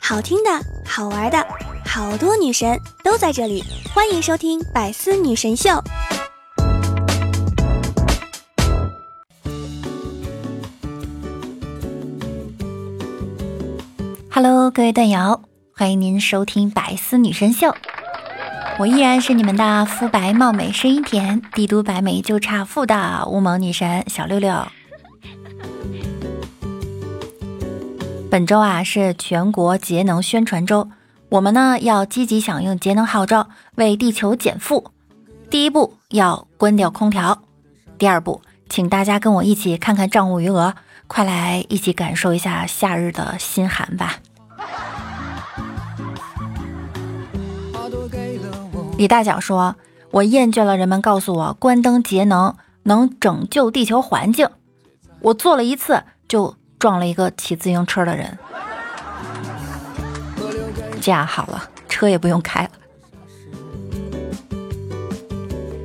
好听的，好玩的，好多女神都在这里，欢迎收听《百思女神秀》。Hello，各位段友，欢迎您收听《百思女神秀》。我依然是你们的肤白貌美、声音甜、帝都白美就差富的乌蒙女神小六六。本周啊是全国节能宣传周，我们呢要积极响应节能号召，为地球减负。第一步要关掉空调，第二步，请大家跟我一起看看账户余额，快来一起感受一下夏日的心寒吧。李大脚说：“我厌倦了人们告诉我关灯节能能拯救地球环境，我做了一次就撞了一个骑自行车的人。这样好了，车也不用开了，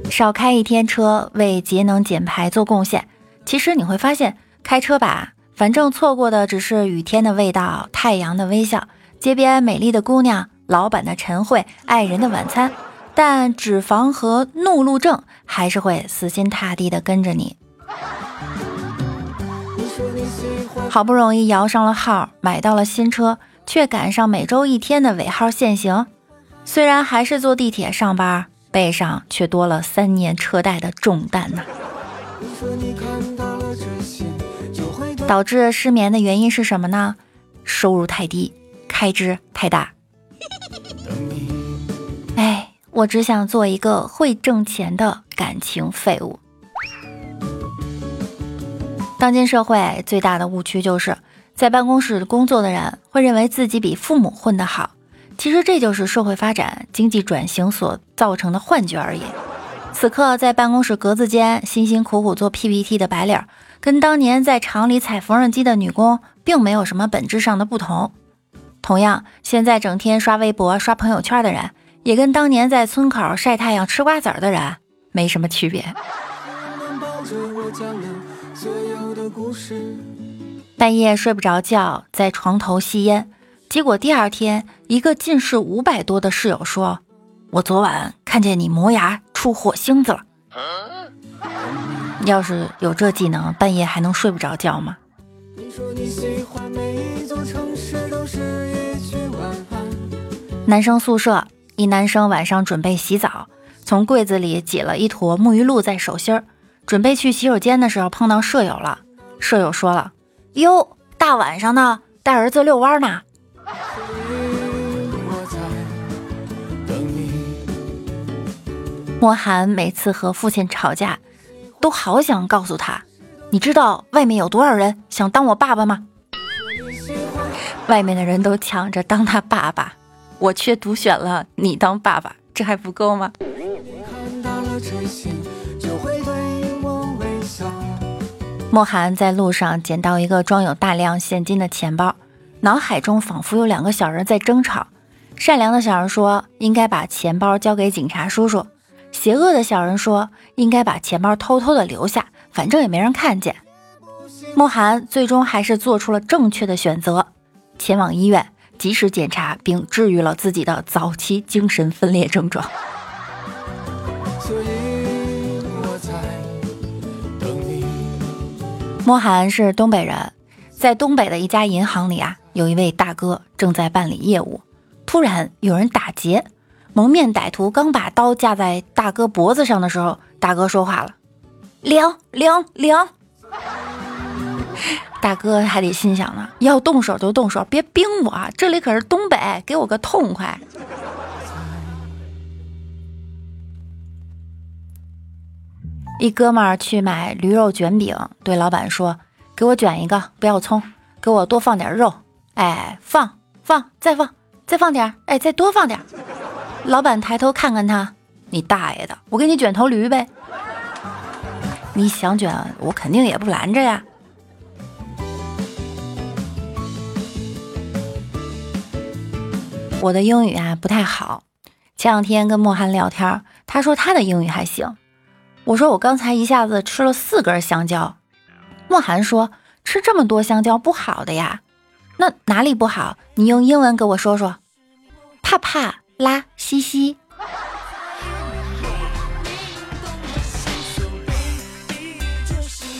少开一天车为节能减排做贡献。其实你会发现，开车吧，反正错过的只是雨天的味道、太阳的微笑、街边美丽的姑娘、老板的晨会、爱人的晚餐。”但脂肪和怒路症还是会死心塌地的跟着你。好不容易摇上了号，买到了新车，却赶上每周一天的尾号限行。虽然还是坐地铁上班，背上却多了三年车贷的重担呐。导致失眠的原因是什么呢？收入太低，开支太大。哎我只想做一个会挣钱的感情废物。当今社会最大的误区就是在办公室工作的人会认为自己比父母混得好，其实这就是社会发展、经济转型所造成的幻觉而已。此刻在办公室格子间辛辛苦苦做 PPT 的白领，跟当年在厂里踩缝纫机的女工并没有什么本质上的不同。同样，现在整天刷微博、刷朋友圈的人。也跟当年在村口晒太阳吃瓜子儿的人没什么区别。半夜睡不着觉，在床头吸烟，结果第二天，一个近视五百多的室友说：“我昨晚看见你磨牙出火星子了。”要是有这技能，半夜还能睡不着觉吗？男生宿舍。一男生晚上准备洗澡，从柜子里挤了一坨沐浴露在手心儿，准备去洗手间的时候碰到舍友了。舍友说了：“哟，大晚上的带儿子遛弯呢。”莫寒每次和父亲吵架，都好想告诉他：“你知道外面有多少人想当我爸爸吗？外面的人都抢着当他爸爸。”我却独选了你当爸爸，这还不够吗？莫寒在路上捡到一个装有大量现金的钱包，脑海中仿佛有两个小人在争吵。善良的小人说：“应该把钱包交给警察叔叔。”邪恶的小人说：“应该把钱包偷偷的留下，反正也没人看见。”莫寒最终还是做出了正确的选择，前往医院。及时检查并治愈了自己的早期精神分裂症状。莫寒是东北人，在东北的一家银行里啊，有一位大哥正在办理业务，突然有人打劫，蒙面歹徒刚把刀架在大哥脖子上的时候，大哥说话了：“凉凉凉。” 大哥还得心想呢，要动手就动手，别冰我，这里可是东北，给我个痛快。一哥们儿去买驴肉卷饼，对老板说：“给我卷一个，不要葱，给我多放点肉。”哎，放放再放再放点，哎，再多放点。老板抬头看看他，你大爷的，我给你卷头驴呗。你想卷，我肯定也不拦着呀。我的英语啊不太好，前两天跟莫寒聊天，他说他的英语还行。我说我刚才一下子吃了四根香蕉。莫寒说吃这么多香蕉不好的呀。那哪里不好？你用英文给我说说。怕怕拉西西。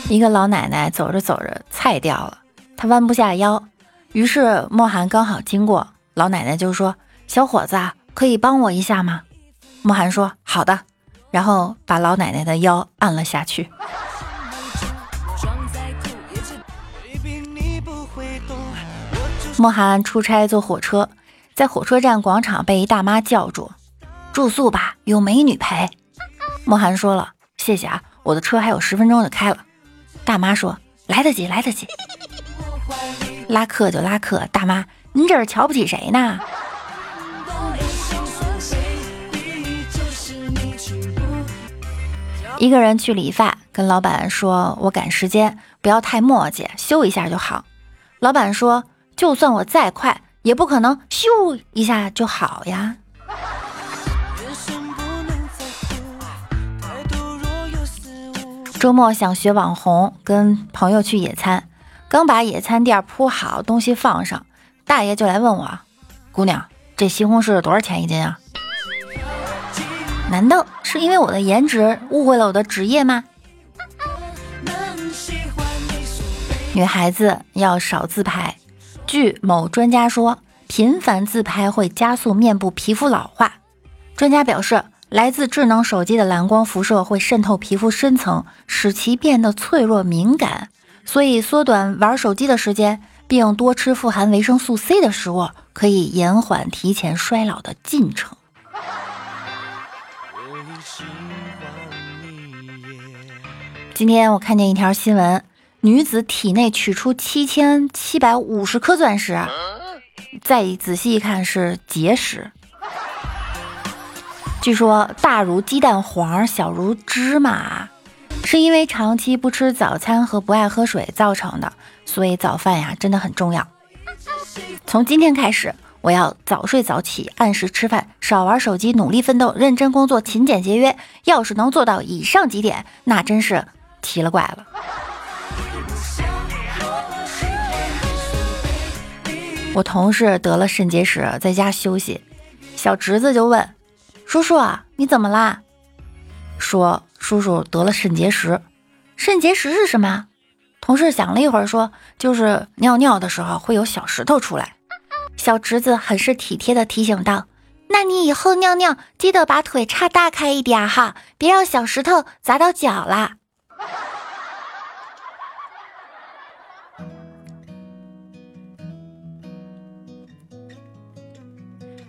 一个老奶奶走着走着菜掉了，她弯不下腰，于是莫寒刚好经过，老奶奶就说：“小伙子，可以帮我一下吗？”莫寒说：“好的。”然后把老奶奶的腰按了下去。莫寒出差坐火车，在火车站广场被一大妈叫住：“住宿吧，有美女陪。”莫寒说了：“谢谢啊，我的车还有十分钟就开了。”大妈说：“来得及，来得及。”拉客就拉客，大妈，您这是瞧不起谁呢？一个人去理发，跟老板说：“我赶时间，不要太磨叽，修一下就好。”老板说：“就算我再快，也不可能咻一下就好呀。”周末想学网红，跟朋友去野餐，刚把野餐垫铺好，东西放上，大爷就来问我：“姑娘，这西红柿多少钱一斤啊？”难道是因为我的颜值误会了我的职业吗？女孩子要少自拍。据某专家说，频繁自拍会加速面部皮肤老化。专家表示，来自智能手机的蓝光辐射会渗透皮肤深层，使其变得脆弱敏感。所以，缩短玩手机的时间，并多吃富含维生素 C 的食物，可以延缓提前衰老的进程。今天我看见一条新闻，女子体内取出七千七百五十颗钻石，再仔细一看是结石。据说大如鸡蛋黄，小如芝麻，是因为长期不吃早餐和不爱喝水造成的。所以早饭呀真的很重要。从今天开始。我要早睡早起，按时吃饭，少玩手机，努力奋斗，认真工作，勤俭节约。要是能做到以上几点，那真是奇了怪了。我同事得了肾结石，在家休息，小侄子就问：“叔叔啊，你怎么啦？”说：“叔叔得了肾结石。”肾结石是什么？同事想了一会儿说：“就是尿尿的时候会有小石头出来。”小侄子很是体贴的提醒道：“那你以后尿尿记得把腿叉大开一点哈，别让小石头砸到脚啦。”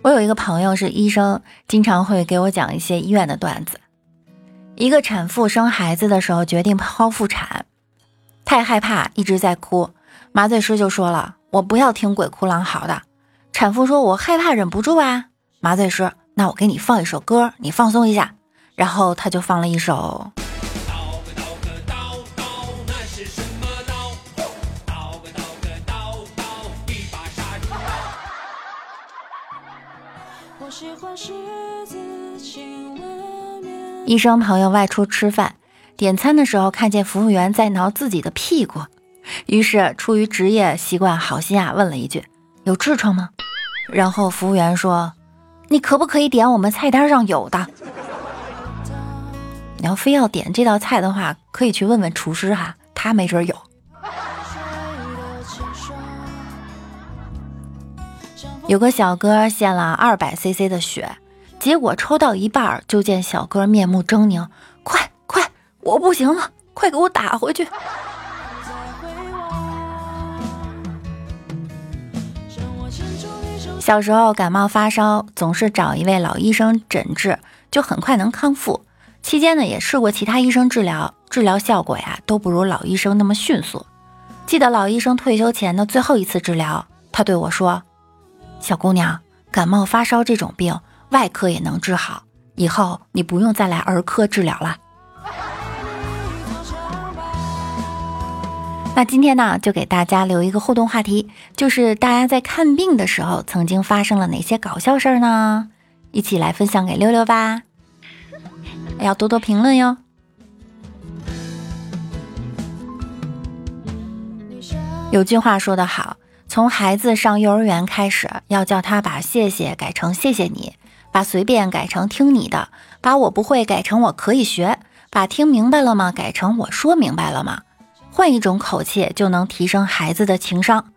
我有一个朋友是医生，经常会给我讲一些医院的段子。一个产妇生孩子的时候决定剖腹产，太害怕，一直在哭。麻醉师就说了：“我不要听鬼哭狼嚎的。”产妇说：“我害怕，忍不住啊。”麻醉师，那我给你放一首歌，你放松一下。然后他就放了一首。医生朋友外出吃饭，点餐的时候看见服务员在挠自己的屁股，于是出于职业习惯，好心啊问了一句：“有痔疮吗？”然后服务员说：“你可不可以点我们菜单上有的？你要非要点这道菜的话，可以去问问厨师哈，他没准有。”有个小哥献了二百 CC 的血，结果抽到一半，就见小哥面目狰狞：“快快，我不行了，快给我打回去！”小时候感冒发烧，总是找一位老医生诊治，就很快能康复。期间呢，也试过其他医生治疗，治疗效果呀都不如老医生那么迅速。记得老医生退休前的最后一次治疗，他对我说：“小姑娘，感冒发烧这种病，外科也能治好，以后你不用再来儿科治疗了。”那今天呢，就给大家留一个互动话题，就是大家在看病的时候，曾经发生了哪些搞笑事儿呢？一起来分享给六六吧，要多多评论哟。有句话说得好，从孩子上幼儿园开始，要叫他把谢谢改成谢谢你，把随便改成听你的，把我不会改成我可以学，把听明白了吗改成我说明白了吗？换一种口气就能提升孩子的情商。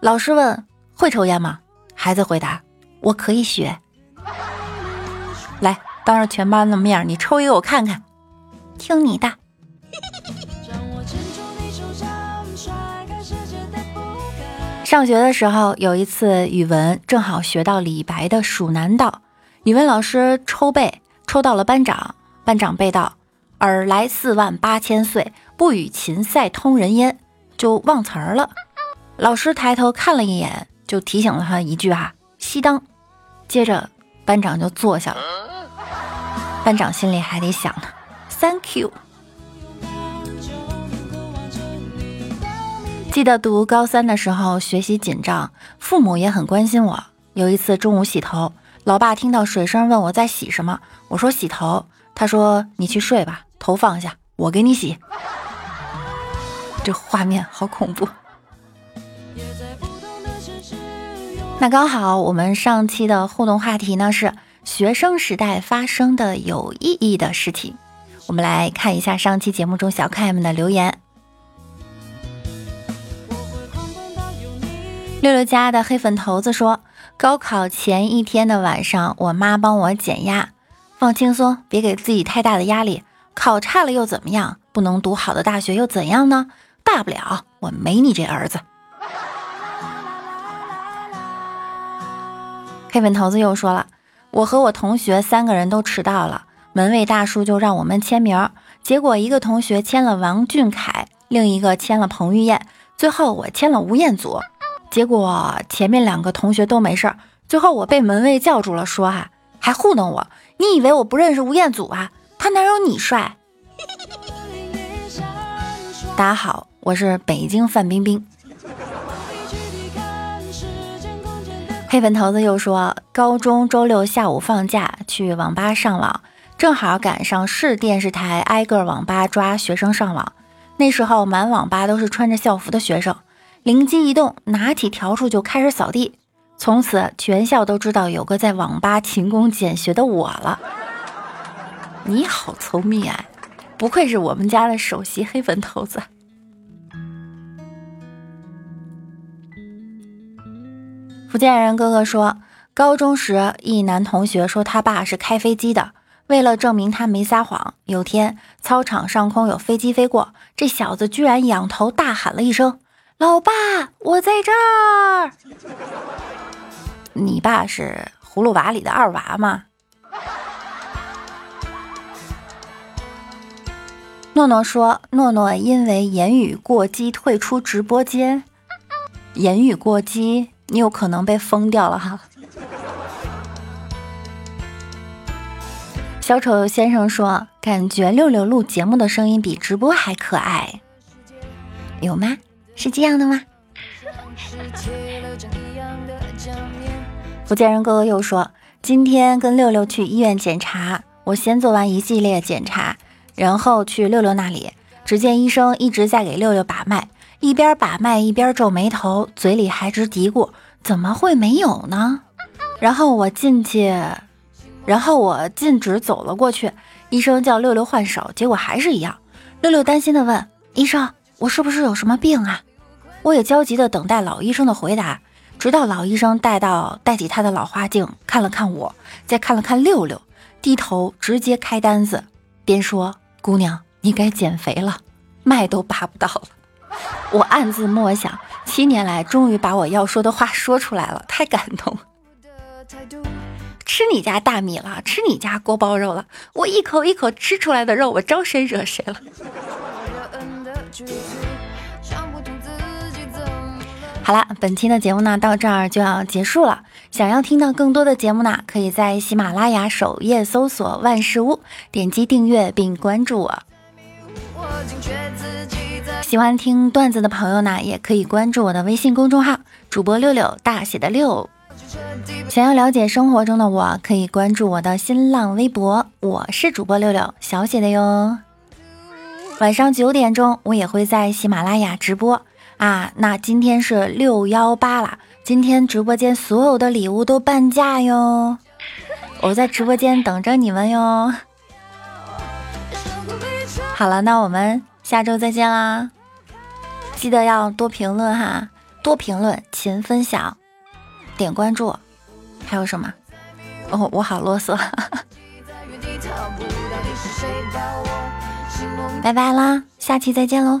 老师问会抽烟吗？孩子回答我可以学。来，当着全班的面，你抽一个我看看，听你的。上学的时候，有一次语文正好学到李白的《蜀南道》，语文老师抽背，抽到了班长。班长背道：“尔来四万八千岁，不与秦塞通人烟。”就忘词儿了。老师抬头看了一眼，就提醒了他一句：“哈，熄灯。”接着班长就坐下了。班长心里还得想呢：“Thank you。”记得读高三的时候，学习紧张，父母也很关心我。有一次中午洗头，老爸听到水声问我在洗什么，我说洗头。他说：“你去睡吧，头放下，我给你洗。”这画面好恐怖。那刚好，我们上期的互动话题呢是学生时代发生的有意义的事情。我们来看一下上期节目中小可爱们的留言。六六家的黑粉头子说：“高考前一天的晚上，我妈帮我减压，放轻松，别给自己太大的压力。考差了又怎么样？不能读好的大学又怎样呢？大不了我没你这儿子。”黑粉头子又说了：“我和我同学三个人都迟到了，门卫大叔就让我们签名，结果一个同学签了王俊凯，另一个签了彭于晏，最后我签了吴彦祖。”结果前面两个同学都没事儿，最后我被门卫叫住了，说哈还糊弄我，你以为我不认识吴彦祖啊？他哪有你帅？大家好，我是北京范冰冰。黑粉头子又说，高中周六下午放假去网吧上网，正好赶上市电视台挨个网吧抓学生上网，那时候满网吧都是穿着校服的学生。灵机一动，拿起笤帚就开始扫地。从此，全校都知道有个在网吧勤工俭学的我了。你好聪明啊，不愧是我们家的首席黑粉头子。福建人哥哥说，高中时一男同学说他爸是开飞机的，为了证明他没撒谎，有天操场上空有飞机飞过，这小子居然仰头大喊了一声。老爸，我在这儿。你爸是葫芦娃里的二娃吗？诺诺说，诺诺因为言语过激退出直播间。言语过激，你有可能被封掉了哈。小丑先生说，感觉六六录节目的声音比直播还可爱，有吗？是这样的吗？福建人哥哥又说，今天跟六六去医院检查，我先做完一系列检查，然后去六六那里，只见医生一直在给六六把脉，一边把脉一边皱眉头，嘴里还直嘀咕：“怎么会没有呢？”然后我进去，然后我径直走了过去，医生叫六六换手，结果还是一样。六六担心的问医生。我是不是有什么病啊？我也焦急地等待老医生的回答，直到老医生带到戴起他的老花镜，看了看我，再看了看六六，低头直接开单子，边说：“姑娘，你该减肥了，脉都拔不到了。” 我暗自默想，七年来终于把我要说的话说出来了，太感动。吃你家大米了，吃你家锅包肉了，我一口一口吃出来的肉，我招谁惹谁了？好了，本期的节目呢到这儿就要结束了。想要听到更多的节目呢，可以在喜马拉雅首页搜索“万事屋”，点击订阅并关注我。喜欢听段子的朋友呢，也可以关注我的微信公众号“主播六六大写的六”。想要了解生活中的我，可以关注我的新浪微博，我是主播六六小写的哟。晚上九点钟，我也会在喜马拉雅直播。啊，那今天是六幺八啦，今天直播间所有的礼物都半价哟，我在直播间等着你们哟。好了，那我们下周再见啦，记得要多评论哈，多评论，勤分享，点关注，还有什么？哦，我好啰嗦。拜拜啦，下期再见喽。